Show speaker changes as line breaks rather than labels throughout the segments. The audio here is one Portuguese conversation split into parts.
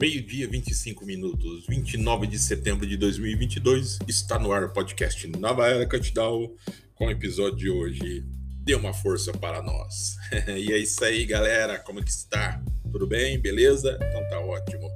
Meio-dia, 25 minutos, 29 de setembro de 2022, está no ar o podcast Nova Era Cantidal, com o episódio de hoje. Dê uma força para nós. e é isso aí, galera. Como que está? Tudo bem? Beleza? Então tá ótimo.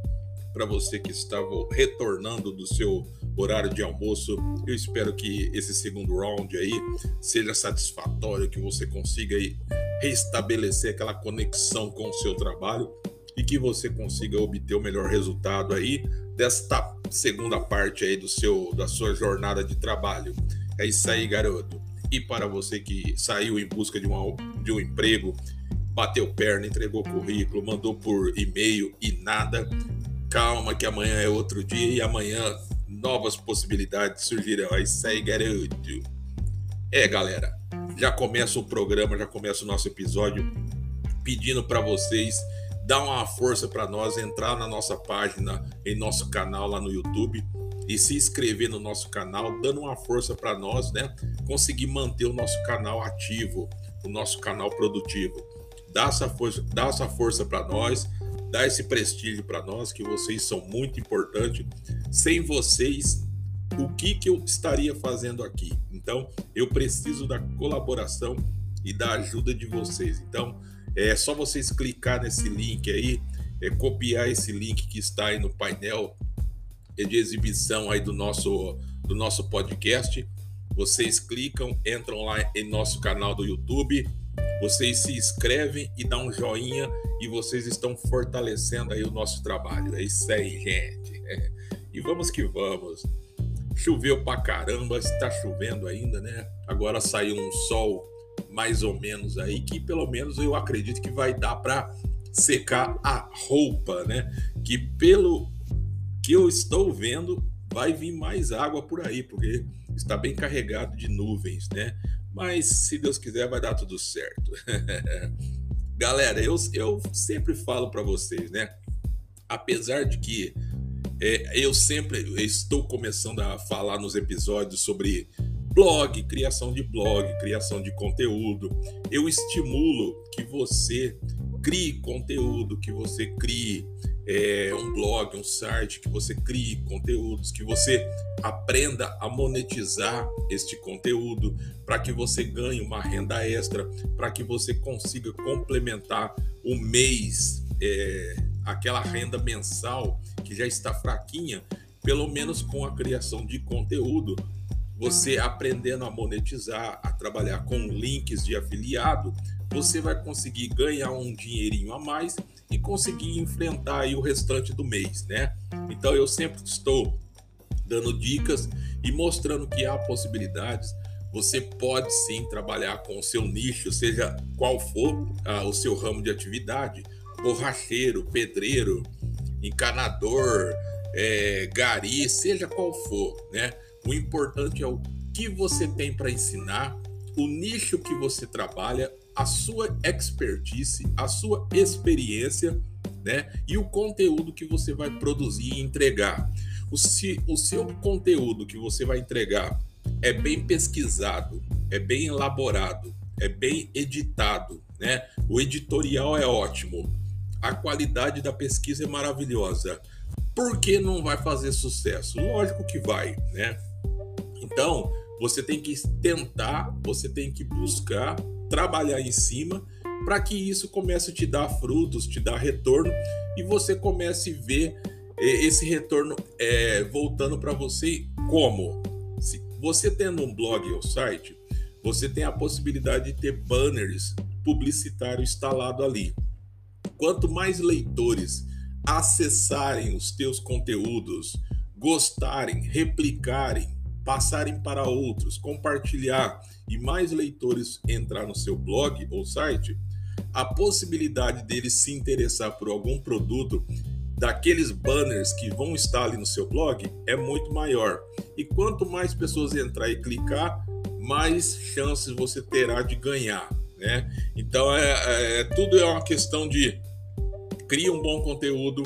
Para você que estava retornando do seu horário de almoço, eu espero que esse segundo round aí seja satisfatório, que você consiga aí restabelecer aquela conexão com o seu trabalho e que você consiga obter o melhor resultado aí desta segunda parte aí do seu da sua jornada de trabalho. É isso aí, garoto. E para você que saiu em busca de, uma, de um emprego, bateu perna, entregou currículo, mandou por e-mail e nada, calma que amanhã é outro dia e amanhã novas possibilidades surgirão. É isso aí, garoto. É, galera, já começa o programa, já começa o nosso episódio pedindo para vocês dar uma força para nós, entrar na nossa página, em nosso canal lá no YouTube e se inscrever no nosso canal, dando uma força para nós, né? Conseguir manter o nosso canal ativo, o nosso canal produtivo. Dá essa força, dá essa força para nós, dá esse prestígio para nós, que vocês são muito importantes. Sem vocês, o que, que eu estaria fazendo aqui? Então, eu preciso da colaboração e da ajuda de vocês. Então, é só vocês clicar nesse link aí, é, copiar esse link que está aí no painel de exibição aí do nosso, do nosso podcast. Vocês clicam, entram lá em nosso canal do YouTube, vocês se inscrevem e dão um joinha e vocês estão fortalecendo aí o nosso trabalho. É isso aí, gente. É. E vamos que vamos. Choveu pra caramba, está chovendo ainda, né? Agora saiu um sol mais ou menos aí, que pelo menos eu acredito que vai dar para secar a roupa, né? Que pelo que eu estou vendo, vai vir mais água por aí, porque está bem carregado de nuvens, né? Mas se Deus quiser, vai dar tudo certo. Galera, eu, eu sempre falo para vocês, né? Apesar de que é, eu sempre estou começando a falar nos episódios sobre blog, criação de blog, criação de conteúdo. Eu estimulo que você crie conteúdo, que você crie é, um blog, um site, que você crie conteúdos, que você aprenda a monetizar este conteúdo, para que você ganhe uma renda extra, para que você consiga complementar o mês, é, aquela renda mensal que já está fraquinha, pelo menos com a criação de conteúdo você aprendendo a monetizar, a trabalhar com links de afiliado, você vai conseguir ganhar um dinheirinho a mais e conseguir enfrentar o restante do mês, né? Então eu sempre estou dando dicas e mostrando que há possibilidades. Você pode sim trabalhar com o seu nicho, seja qual for ah, o seu ramo de atividade, borracheiro, pedreiro, encanador, é, gari, seja qual for, né? O importante é o que você tem para ensinar, o nicho que você trabalha, a sua expertise, a sua experiência, né? E o conteúdo que você vai produzir e entregar. O, se, o seu conteúdo que você vai entregar é bem pesquisado, é bem elaborado, é bem editado, né? O editorial é ótimo, a qualidade da pesquisa é maravilhosa. Por que não vai fazer sucesso? Lógico que vai, né? Então, você tem que tentar, você tem que buscar trabalhar em cima para que isso comece a te dar frutos, te dar retorno e você comece a ver é, esse retorno é, voltando para você como? Se você tendo um blog ou site, você tem a possibilidade de ter banners publicitários instalados ali. Quanto mais leitores acessarem os teus conteúdos, gostarem, replicarem, passarem para outros, compartilhar e mais leitores entrar no seu blog ou site, a possibilidade deles se interessar por algum produto daqueles banners que vão estar ali no seu blog é muito maior. E quanto mais pessoas entrar e clicar, mais chances você terá de ganhar, né? Então é, é, é tudo é uma questão de cria um bom conteúdo,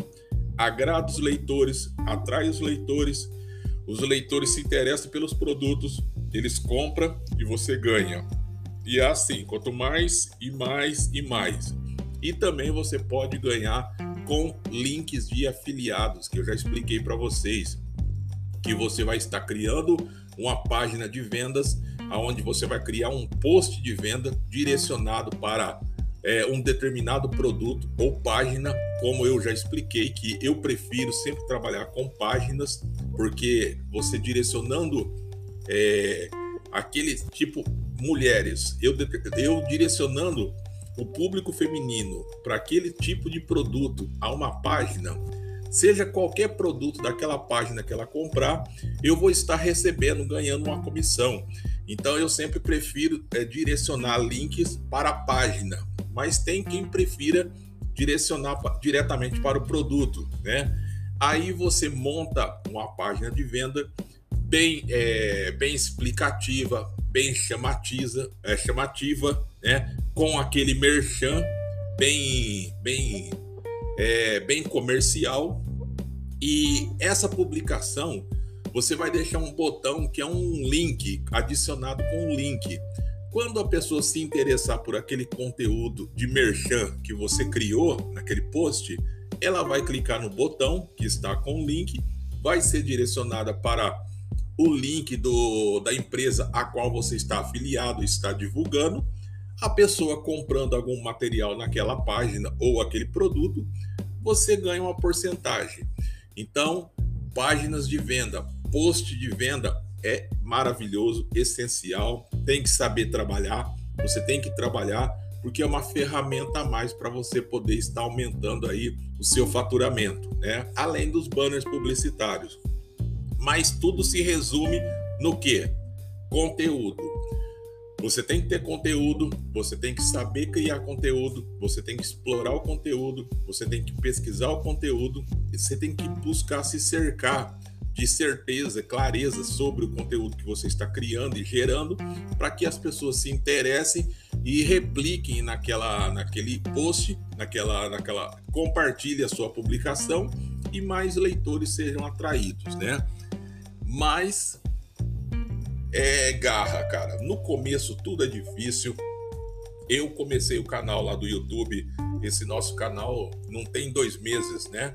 agrada os leitores, atrai os leitores os leitores se interessam pelos produtos, eles compram e você ganha. E é assim, quanto mais e mais e mais. E também você pode ganhar com links de afiliados, que eu já expliquei para vocês, que você vai estar criando uma página de vendas, aonde você vai criar um post de venda direcionado para é, um determinado produto ou página, como eu já expliquei, que eu prefiro sempre trabalhar com páginas, porque você direcionando é, aquele tipo mulheres, eu, eu direcionando o público feminino para aquele tipo de produto a uma página, seja qualquer produto daquela página que ela comprar, eu vou estar recebendo, ganhando uma comissão. Então eu sempre prefiro é, direcionar links para a página, mas tem quem prefira direcionar diretamente para o produto, né? Aí você monta uma página de venda bem, é, bem explicativa, bem chamatiza, é, chamativa, né? Com aquele merchan bem, bem, é, bem comercial. E essa publicação você vai deixar um botão que é um link adicionado com um link. Quando a pessoa se interessar por aquele conteúdo de merchan que você criou naquele post, ela vai clicar no botão que está com o link, vai ser direcionada para o link do, da empresa a qual você está afiliado, está divulgando. A pessoa comprando algum material naquela página ou aquele produto, você ganha uma porcentagem. Então, páginas de venda, post de venda é maravilhoso, essencial, tem que saber trabalhar, você tem que trabalhar porque é uma ferramenta a mais para você poder estar aumentando aí o seu faturamento, né? Além dos banners publicitários. Mas tudo se resume no que? Conteúdo. Você tem que ter conteúdo, você tem que saber criar conteúdo, você tem que explorar o conteúdo, você tem que pesquisar o conteúdo, você tem que buscar se cercar de certeza, clareza sobre o conteúdo que você está criando e gerando, para que as pessoas se interessem e repliquem naquela, naquele post, naquela, naquela, compartilhe a sua publicação e mais leitores sejam atraídos, né? Mas é garra, cara. No começo tudo é difícil. Eu comecei o canal lá do YouTube. Esse nosso canal não tem dois meses, né?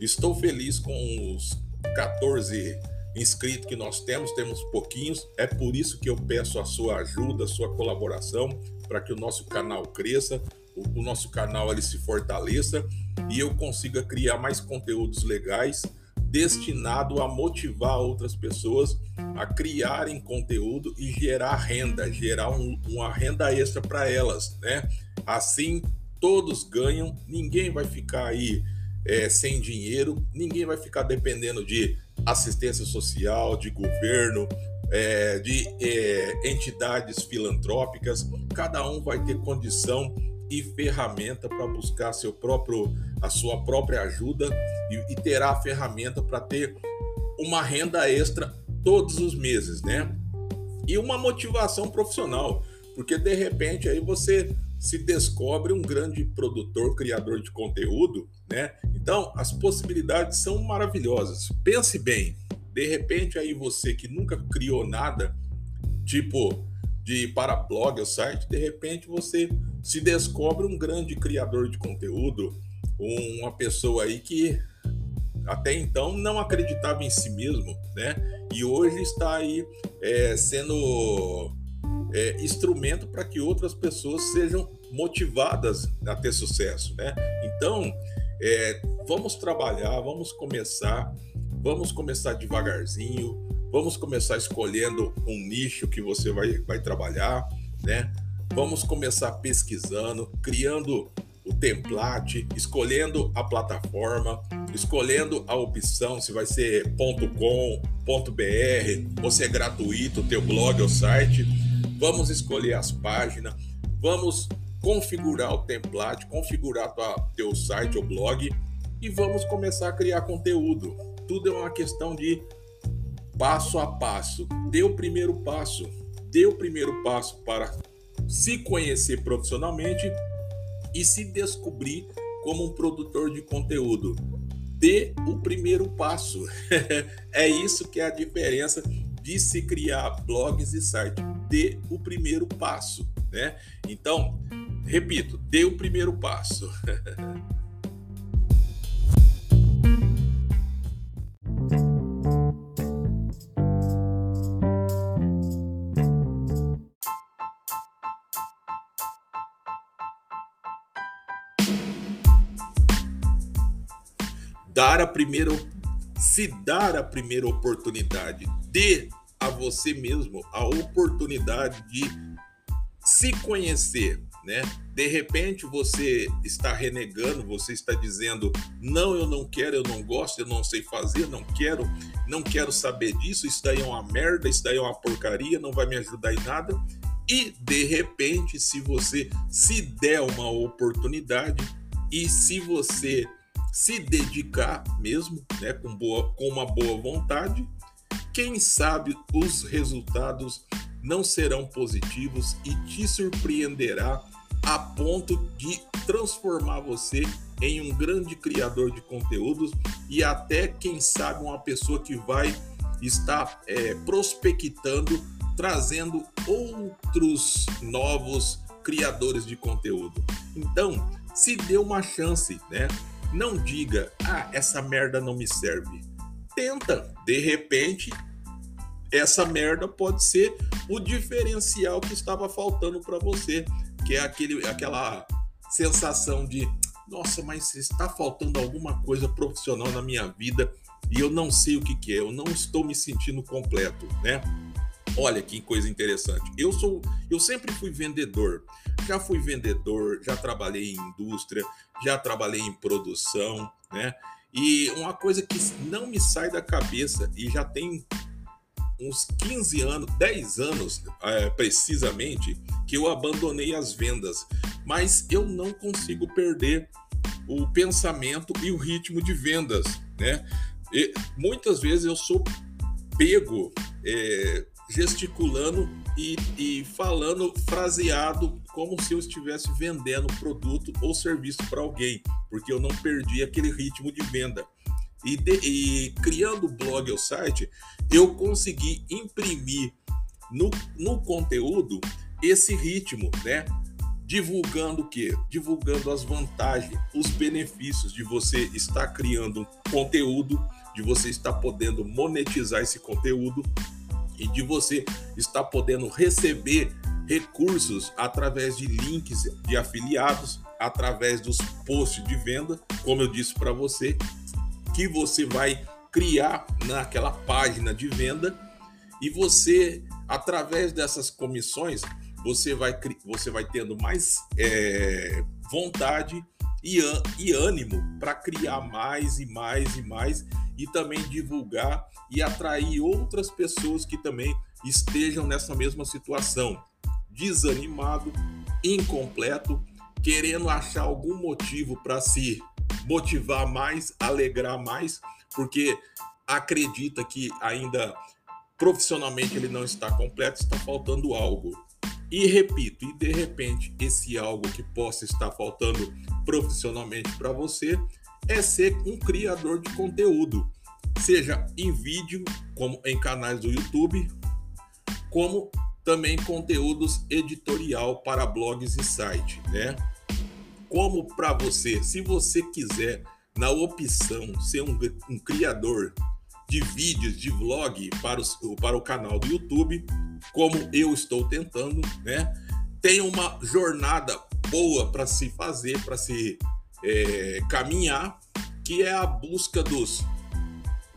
Estou feliz com os 14 inscritos que nós temos, temos pouquinhos. É por isso que eu peço a sua ajuda, a sua colaboração para que o nosso canal cresça, o, o nosso canal ele se fortaleça e eu consiga criar mais conteúdos legais destinado a motivar outras pessoas a criarem conteúdo e gerar renda, gerar um, uma renda extra para elas, né? Assim todos ganham, ninguém vai ficar aí é, sem dinheiro, ninguém vai ficar dependendo de assistência social, de governo, é, de é, entidades filantrópicas. Cada um vai ter condição e ferramenta para buscar seu próprio, a sua própria ajuda e, e terá a ferramenta para ter uma renda extra todos os meses, né? E uma motivação profissional, porque de repente aí você se descobre um grande produtor, criador de conteúdo, né? Então, as possibilidades são maravilhosas. Pense bem, de repente aí você que nunca criou nada, tipo de para blog ou site, de repente você se descobre um grande criador de conteúdo, uma pessoa aí que até então não acreditava em si mesmo, né? E hoje está aí é, sendo é, instrumento para que outras pessoas sejam motivadas a ter sucesso, né? Então, é, vamos trabalhar, vamos começar, vamos começar devagarzinho, vamos começar escolhendo um nicho que você vai, vai trabalhar, né? Vamos começar pesquisando, criando o template, escolhendo a plataforma, escolhendo a opção se vai ser .com, .br, ou se é gratuito o teu blog ou site vamos escolher as páginas, vamos configurar o template, configurar tua, teu site ou blog e vamos começar a criar conteúdo. Tudo é uma questão de passo a passo. Dê o primeiro passo, dê o primeiro passo para se conhecer profissionalmente e se descobrir como um produtor de conteúdo. Dê o primeiro passo. é isso que é a diferença de se criar blogs e sites dê o primeiro passo, né? Então, repito, dê o primeiro passo. dar a primeira se dar a primeira oportunidade, dê a você mesmo a oportunidade de se conhecer, né? De repente você está renegando, você está dizendo: "Não, eu não quero, eu não gosto, eu não sei fazer, não quero, não quero saber disso, isso daí é uma merda, isso daí é uma porcaria, não vai me ajudar em nada". E de repente, se você se der uma oportunidade e se você se dedicar mesmo, né, com, boa, com uma boa vontade, quem sabe os resultados não serão positivos e te surpreenderá a ponto de transformar você em um grande criador de conteúdos e até, quem sabe, uma pessoa que vai estar é, prospectando, trazendo outros novos criadores de conteúdo. Então, se dê uma chance, né? Não diga, ah, essa merda não me serve. Tenta, de repente, essa merda pode ser o diferencial que estava faltando para você, que é aquele, aquela sensação de, nossa, mas está faltando alguma coisa profissional na minha vida e eu não sei o que, que é, eu não estou me sentindo completo, né? Olha que coisa interessante. Eu sou, eu sempre fui vendedor. Já fui vendedor, já trabalhei em indústria, já trabalhei em produção, né? E uma coisa que não me sai da cabeça e já tem uns 15 anos, 10 anos é, precisamente, que eu abandonei as vendas, mas eu não consigo perder o pensamento e o ritmo de vendas, né? E muitas vezes eu sou pego é, gesticulando e, e falando fraseado como se eu estivesse vendendo produto ou serviço para alguém, porque eu não perdi aquele ritmo de venda. E, de, e, criando o blog ou site, eu consegui imprimir no, no conteúdo esse ritmo, né? Divulgando o quê? Divulgando as vantagens, os benefícios de você estar criando conteúdo, de você estar podendo monetizar esse conteúdo e de você estar podendo receber recursos através de links de afiliados, através dos posts de venda, como eu disse para você, que você vai criar naquela página de venda. E você, através dessas comissões, você vai, você vai tendo mais é, vontade e, e ânimo para criar mais e mais e mais e também divulgar e atrair outras pessoas que também estejam nessa mesma situação, desanimado, incompleto, querendo achar algum motivo para se motivar mais, alegrar mais, porque acredita que ainda profissionalmente ele não está completo, está faltando algo. E repito, e de repente esse algo que possa estar faltando profissionalmente para você é ser um criador de conteúdo, seja em vídeo, como em canais do YouTube, como também conteúdos editorial para blogs e site, né? Como para você, se você quiser na opção ser um, um criador de vídeos, de vlog para, os, para o canal do YouTube, como eu estou tentando, né? Tem uma jornada boa para se fazer, para se é, caminhar, que é a busca dos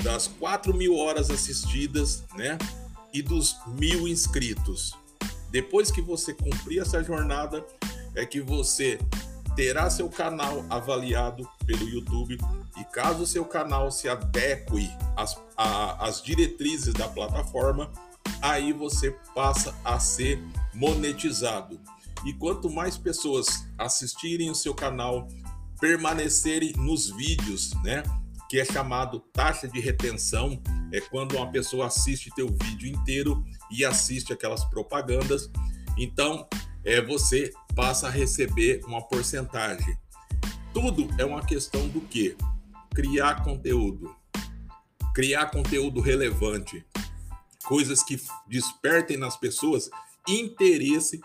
das 4 mil horas assistidas, né? E dos mil inscritos. Depois que você cumprir essa jornada, é que você terá seu canal avaliado pelo YouTube e caso seu canal se adeque às, às diretrizes da plataforma, aí você passa a ser monetizado. E quanto mais pessoas assistirem o seu canal, permanecerem nos vídeos, né? Que é chamado taxa de retenção, é quando uma pessoa assiste teu vídeo inteiro e assiste aquelas propagandas. Então, é você passa a receber uma porcentagem. Tudo é uma questão do que? Criar conteúdo. Criar conteúdo relevante. Coisas que despertem nas pessoas interesse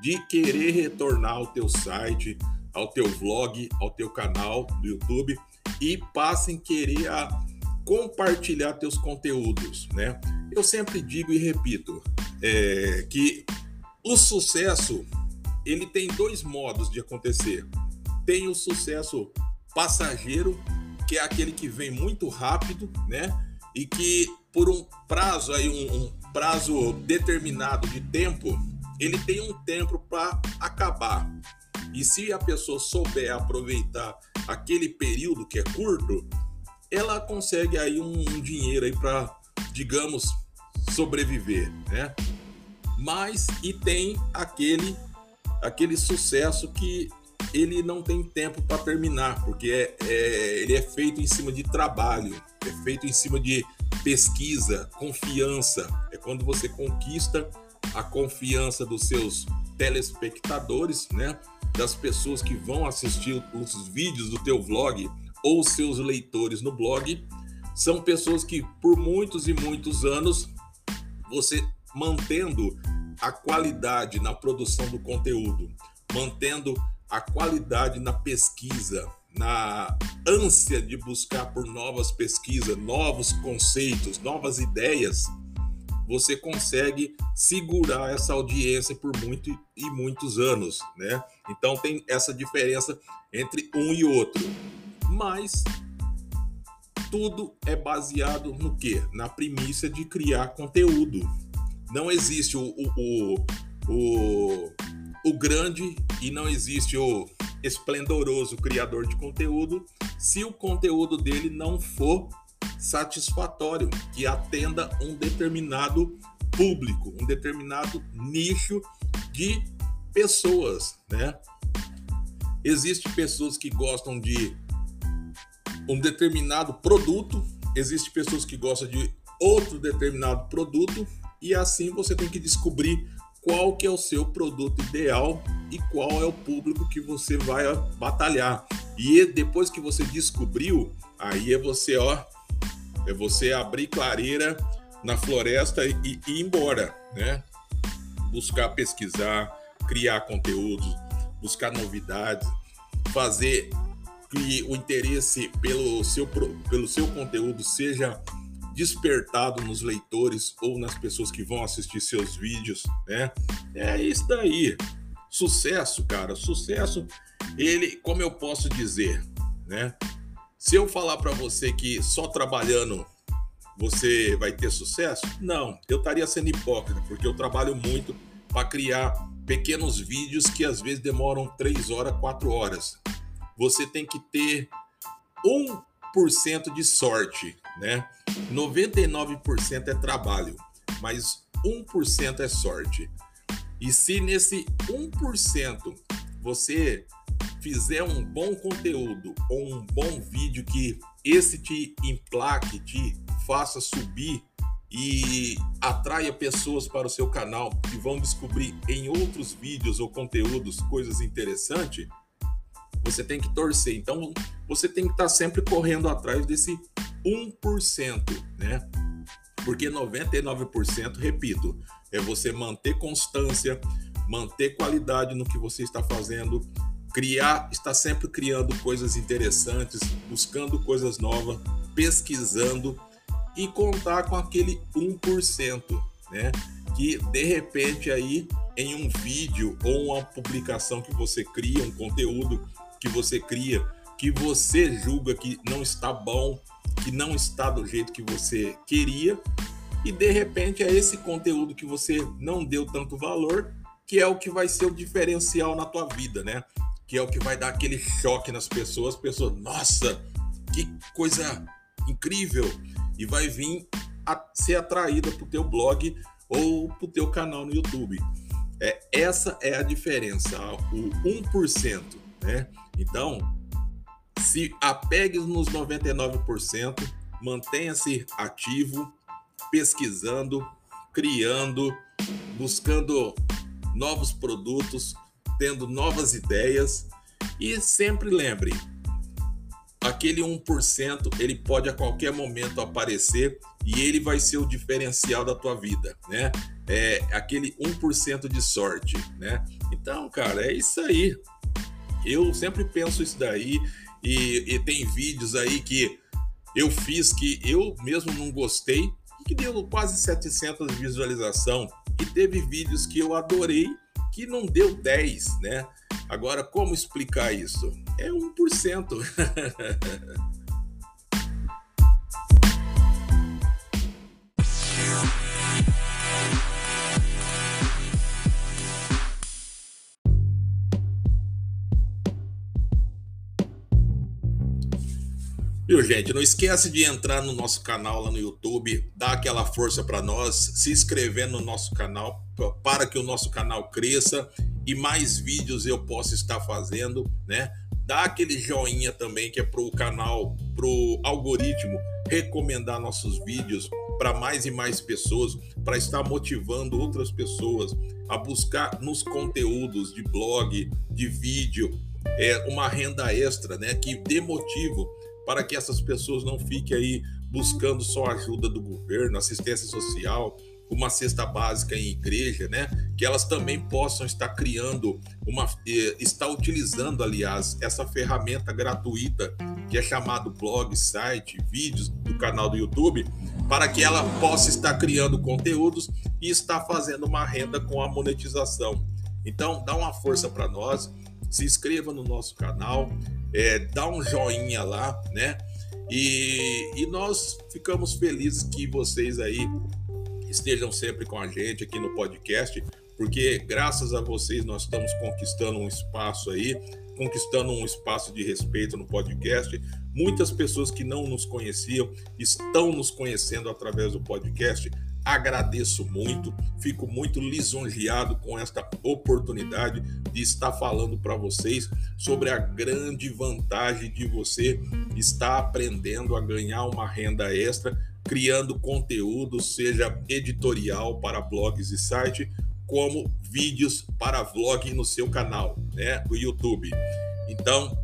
de querer retornar ao teu site, ao teu vlog, ao teu canal do YouTube e passem a querer a compartilhar teus conteúdos, né? Eu sempre digo e repito é, que o sucesso ele tem dois modos de acontecer. Tem o sucesso passageiro que é aquele que vem muito rápido, né? E que por um prazo aí, um, um prazo determinado de tempo, ele tem um tempo para acabar. E se a pessoa souber aproveitar aquele período que é curto, ela consegue aí um, um dinheiro aí para, digamos, sobreviver, né? Mas e tem aquele aquele sucesso que ele não tem tempo para terminar, porque é, é, ele é feito em cima de trabalho, é feito em cima de pesquisa, confiança. É quando você conquista a confiança dos seus telespectadores, né? Das pessoas que vão assistir os vídeos do teu vlog ou seus leitores no blog, são pessoas que por muitos e muitos anos você mantendo a qualidade na produção do conteúdo, mantendo a qualidade na pesquisa, na ânsia de buscar por novas pesquisas, novos conceitos, novas ideias, você consegue segurar essa audiência por muito e muitos anos, né? Então tem essa diferença entre um e outro. Mas tudo é baseado no que? Na premissa de criar conteúdo. Não existe o, o, o, o, grande e não existe o esplendoroso criador de conteúdo se o conteúdo dele não for satisfatório, que atenda um determinado público, um determinado nicho de pessoas, né? Existem pessoas que gostam de um determinado produto, existem pessoas que gostam de outro determinado produto e assim você tem que descobrir qual que é o seu produto ideal e qual é o público que você vai batalhar. E depois que você descobriu, aí é você, ó, é você abrir clareira na floresta e, e ir embora, né? Buscar pesquisar, criar conteúdos, buscar novidades, fazer que o interesse pelo seu, pelo seu conteúdo seja despertado nos leitores ou nas pessoas que vão assistir seus vídeos, né? É isso daí. Sucesso, cara, sucesso. Ele, como eu posso dizer, né? Se eu falar para você que só trabalhando você vai ter sucesso? Não, eu estaria sendo hipócrita, porque eu trabalho muito para criar pequenos vídeos que às vezes demoram 3 horas, 4 horas. Você tem que ter 1% de sorte, né? 99% é trabalho, mas 1% é sorte. E se nesse 1% você fizer um bom conteúdo ou um bom vídeo que esse te emplaque, te faça subir e atraia pessoas para o seu canal que vão descobrir em outros vídeos ou conteúdos coisas interessantes, você tem que torcer. Então, você tem que estar sempre correndo atrás desse 1%, né? Porque 99%, repito, é você manter constância, manter qualidade no que você está fazendo, criar, está sempre criando coisas interessantes, buscando coisas novas, pesquisando e contar com aquele 1%, né? Que de repente aí em um vídeo ou uma publicação que você cria, um conteúdo que você cria, que você julga que não está bom, que não está do jeito que você queria, e de repente é esse conteúdo que você não deu tanto valor, que é o que vai ser o diferencial na tua vida, né? Que é o que vai dar aquele choque nas pessoas, pessoas, nossa, que coisa incrível, e vai vir a ser atraída para o teu blog ou para o teu canal no YouTube. É, essa é a diferença, o 1%, né? Então, se apegue nos 99%, mantenha-se ativo, pesquisando, criando, buscando novos produtos, tendo novas ideias e sempre lembre, aquele 1% ele pode a qualquer momento aparecer e ele vai ser o diferencial da tua vida, né? É aquele 1% de sorte, né? Então, cara, é isso aí. Eu sempre penso isso daí e, e tem vídeos aí que eu fiz que eu mesmo não gostei que deu quase 700 visualização e teve vídeos que eu adorei que não deu 10, né? Agora, como explicar isso? É 1%. Viu, gente? Não esquece de entrar no nosso canal lá no YouTube, dar aquela força para nós, se inscrever no nosso canal para que o nosso canal cresça e mais vídeos eu possa estar fazendo, né? Dá aquele joinha também que é para o canal, para o algoritmo recomendar nossos vídeos para mais e mais pessoas, para estar motivando outras pessoas a buscar nos conteúdos de blog, de vídeo, é uma renda extra, né? Que dê motivo para que essas pessoas não fiquem aí buscando só ajuda do governo, assistência social, uma cesta básica em igreja, né? Que elas também possam estar criando uma, eh, está utilizando, aliás, essa ferramenta gratuita que é chamado blog, site, vídeos do canal do YouTube, para que ela possa estar criando conteúdos e estar fazendo uma renda com a monetização. Então, dá uma força para nós, se inscreva no nosso canal, é, dá um joinha lá, né? E, e nós ficamos felizes que vocês aí estejam sempre com a gente aqui no podcast, porque graças a vocês nós estamos conquistando um espaço aí, conquistando um espaço de respeito no podcast. Muitas pessoas que não nos conheciam estão nos conhecendo através do podcast agradeço muito, fico muito lisonjeado com esta oportunidade de estar falando para vocês sobre a grande vantagem de você estar aprendendo a ganhar uma renda extra, criando conteúdo, seja editorial para blogs e site, como vídeos para vlog no seu canal, né, o YouTube. Então,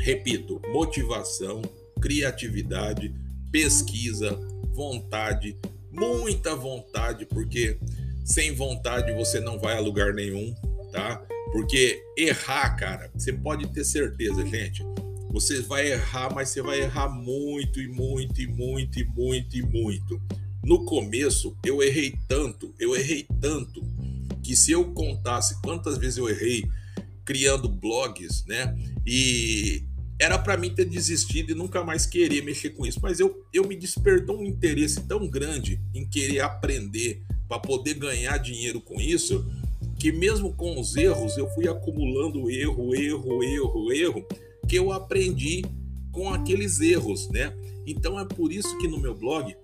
repito, motivação, criatividade, pesquisa, vontade, muita vontade, porque sem vontade você não vai a lugar nenhum, tá? Porque errar, cara, você pode ter certeza, gente. Você vai errar, mas você vai errar muito e muito e muito e muito e muito. No começo, eu errei tanto, eu errei tanto, que se eu contasse quantas vezes eu errei criando blogs, né? E era para mim ter desistido e nunca mais querer mexer com isso, mas eu, eu me despertou um interesse tão grande em querer aprender para poder ganhar dinheiro com isso, que mesmo com os erros, eu fui acumulando erro, erro, erro, erro, que eu aprendi com aqueles erros, né? Então é por isso que no meu blog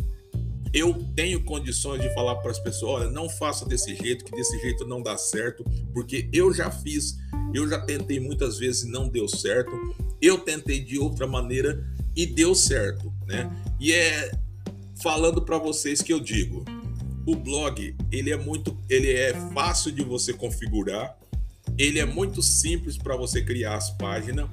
eu tenho condições de falar para as pessoas: olha, não faça desse jeito, que desse jeito não dá certo, porque eu já fiz, eu já tentei muitas vezes e não deu certo. Eu tentei de outra maneira e deu certo, né? E é falando para vocês que eu digo, o blog ele é muito, ele é fácil de você configurar, ele é muito simples para você criar as páginas.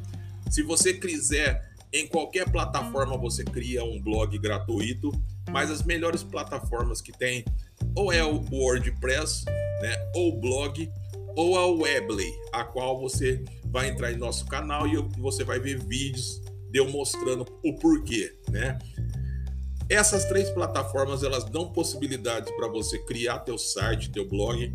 Se você quiser em qualquer plataforma você cria um blog gratuito, mas as melhores plataformas que tem ou é o WordPress, né, ou o blog, ou a Webley, a qual você vai entrar em nosso canal e você vai ver vídeos de eu mostrando o porquê, né? Essas três plataformas elas dão possibilidades para você criar teu site, teu blog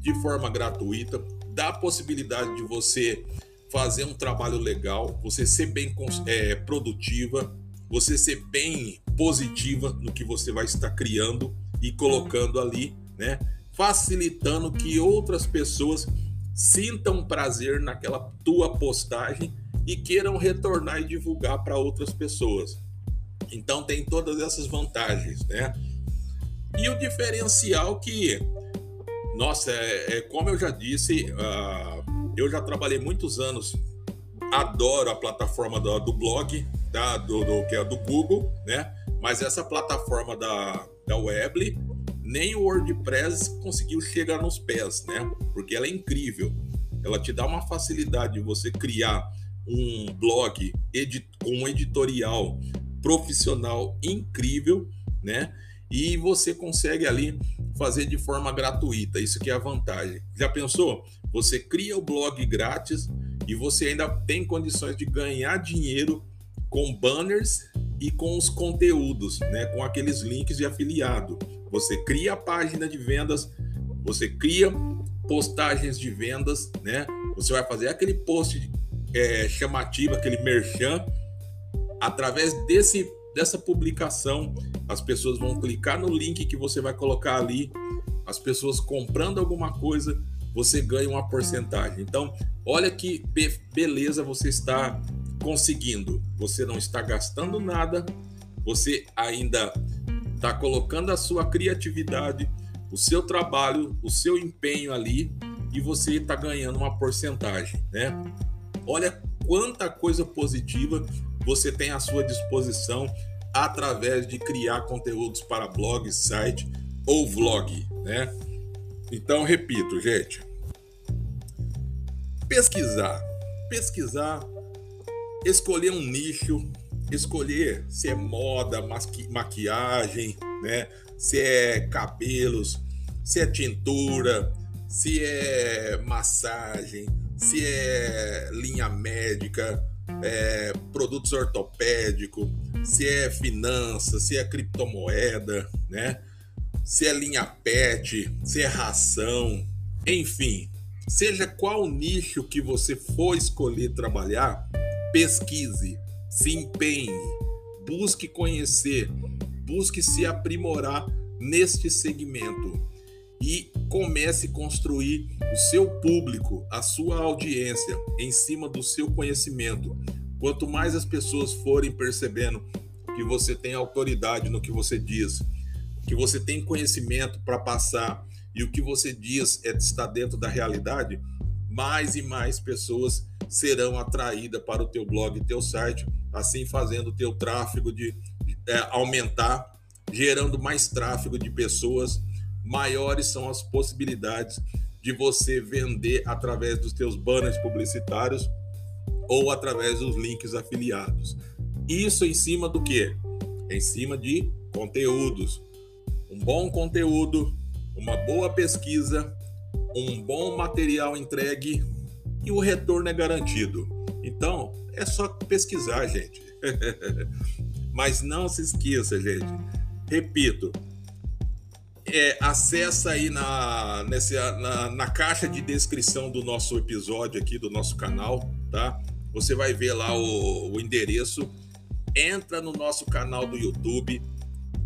de forma gratuita, dá possibilidade de você fazer um trabalho legal, você ser bem é, produtiva, você ser bem positiva no que você vai estar criando e colocando ali, né? Facilitando que outras pessoas sintam prazer naquela tua postagem e queiram retornar e divulgar para outras pessoas. Então tem todas essas vantagens, né? E o diferencial que, nossa, é, é como eu já disse, uh, eu já trabalhei muitos anos, adoro a plataforma do, do blog, tá? do, do, que é do Google, né? Mas essa plataforma da, da Weebly nem o WordPress conseguiu chegar nos pés, né? Porque ela é incrível. Ela te dá uma facilidade de você criar um blog com um editorial profissional incrível, né? E você consegue ali fazer de forma gratuita. Isso que é a vantagem. Já pensou? Você cria o blog grátis e você ainda tem condições de ganhar dinheiro com banners e com os conteúdos, né? Com aqueles links de afiliado. Você cria a página de vendas, você cria postagens de vendas, né? Você vai fazer aquele post é, chamativo, aquele merchan. Através desse, dessa publicação, as pessoas vão clicar no link que você vai colocar ali. As pessoas comprando alguma coisa, você ganha uma porcentagem. Então, olha que be beleza você está conseguindo. Você não está gastando nada, você ainda está colocando a sua criatividade, o seu trabalho, o seu empenho ali e você está ganhando uma porcentagem, né? Olha quanta coisa positiva você tem à sua disposição através de criar conteúdos para blog, site ou vlog, né? Então, repito, gente, pesquisar, pesquisar, escolher um nicho, escolher se é moda, maqui maquiagem, né? Se é cabelos, se é tintura, se é massagem, se é linha médica, é, produtos ortopédicos, se é finanças, se é criptomoeda, né? Se é linha pet, se é ração, enfim, seja qual nicho que você for escolher trabalhar, pesquise, se empenhe, busque conhecer, busque se aprimorar neste segmento e comece a construir o seu público, a sua audiência em cima do seu conhecimento. Quanto mais as pessoas forem percebendo que você tem autoridade no que você diz, que você tem conhecimento para passar e o que você diz é está dentro da realidade, mais e mais pessoas serão atraídas para o teu blog, teu site, assim fazendo o teu tráfego de é, aumentar, gerando mais tráfego de pessoas, maiores são as possibilidades de você vender através dos teus banners publicitários ou através dos links afiliados. Isso em cima do que? Em cima de conteúdos. Um bom conteúdo, uma boa pesquisa, um bom material entregue e o retorno é garantido. Então, é só pesquisar, gente. Mas não se esqueça, gente. Repito, é, acessa aí na, nessa, na, na, caixa de descrição do nosso episódio aqui, do nosso canal, tá? Você vai ver lá o, o endereço. Entra no nosso canal do YouTube,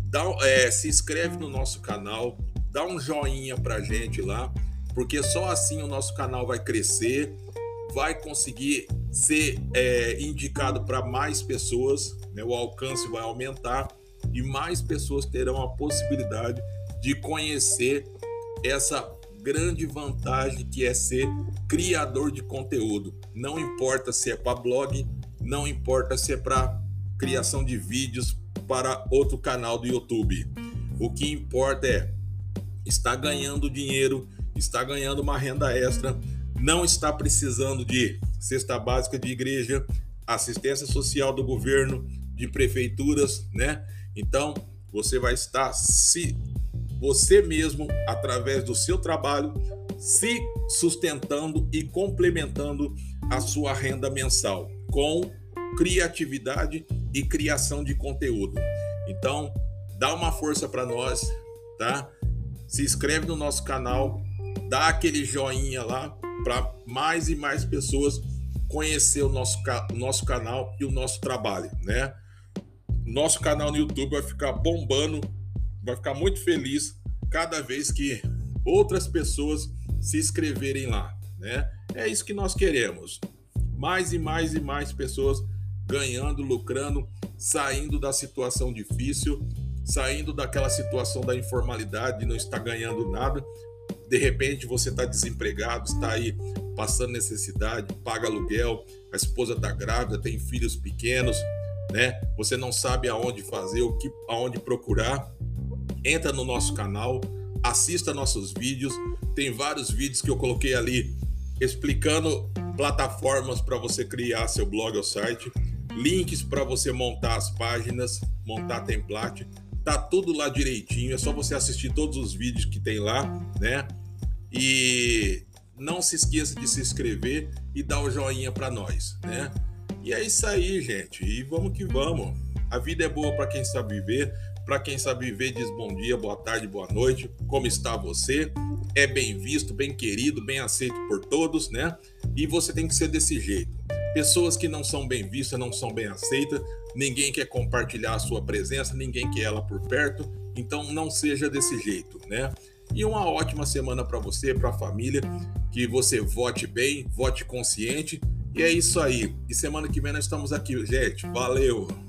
dá, é, se inscreve no nosso canal, dá um joinha pra gente lá, porque só assim o nosso canal vai crescer, vai conseguir ser é, indicado para mais pessoas, né? o alcance vai aumentar e mais pessoas terão a possibilidade de conhecer essa grande vantagem que é ser criador de conteúdo. Não importa se é para blog, não importa se é para criação de vídeos para outro canal do YouTube. O que importa é estar ganhando dinheiro, estar ganhando uma renda extra, não está precisando de cesta básica de igreja, assistência social do governo, de prefeituras, né? Então, você vai estar se você mesmo, através do seu trabalho, se sustentando e complementando a sua renda mensal com criatividade e criação de conteúdo. Então, dá uma força para nós, tá? Se inscreve no nosso canal, dá aquele joinha lá para mais e mais pessoas conhecer o nosso, o nosso canal e o nosso trabalho, né? Nosso canal no YouTube vai ficar bombando vai ficar muito feliz cada vez que outras pessoas se inscreverem lá, né? É isso que nós queremos. Mais e mais e mais pessoas ganhando, lucrando, saindo da situação difícil, saindo daquela situação da informalidade, de não estar ganhando nada. De repente você está desempregado, está aí passando necessidade, paga aluguel, a esposa está grávida, tem filhos pequenos, né? Você não sabe aonde fazer, o que, aonde procurar entra no nosso canal, assista nossos vídeos. Tem vários vídeos que eu coloquei ali explicando plataformas para você criar seu blog ou site, links para você montar as páginas, montar template. Tá tudo lá direitinho, é só você assistir todos os vídeos que tem lá, né? E não se esqueça de se inscrever e dar o joinha para nós, né? E é isso aí, gente. E vamos que vamos. A vida é boa para quem sabe viver. Para quem sabe viver, diz bom dia, boa tarde, boa noite. Como está você? É bem visto, bem querido, bem aceito por todos, né? E você tem que ser desse jeito. Pessoas que não são bem vistas, não são bem aceitas, ninguém quer compartilhar a sua presença, ninguém quer ela por perto. Então não seja desse jeito, né? E uma ótima semana para você, para a família, que você vote bem, vote consciente E é isso aí. E semana que vem nós estamos aqui, gente. Valeu!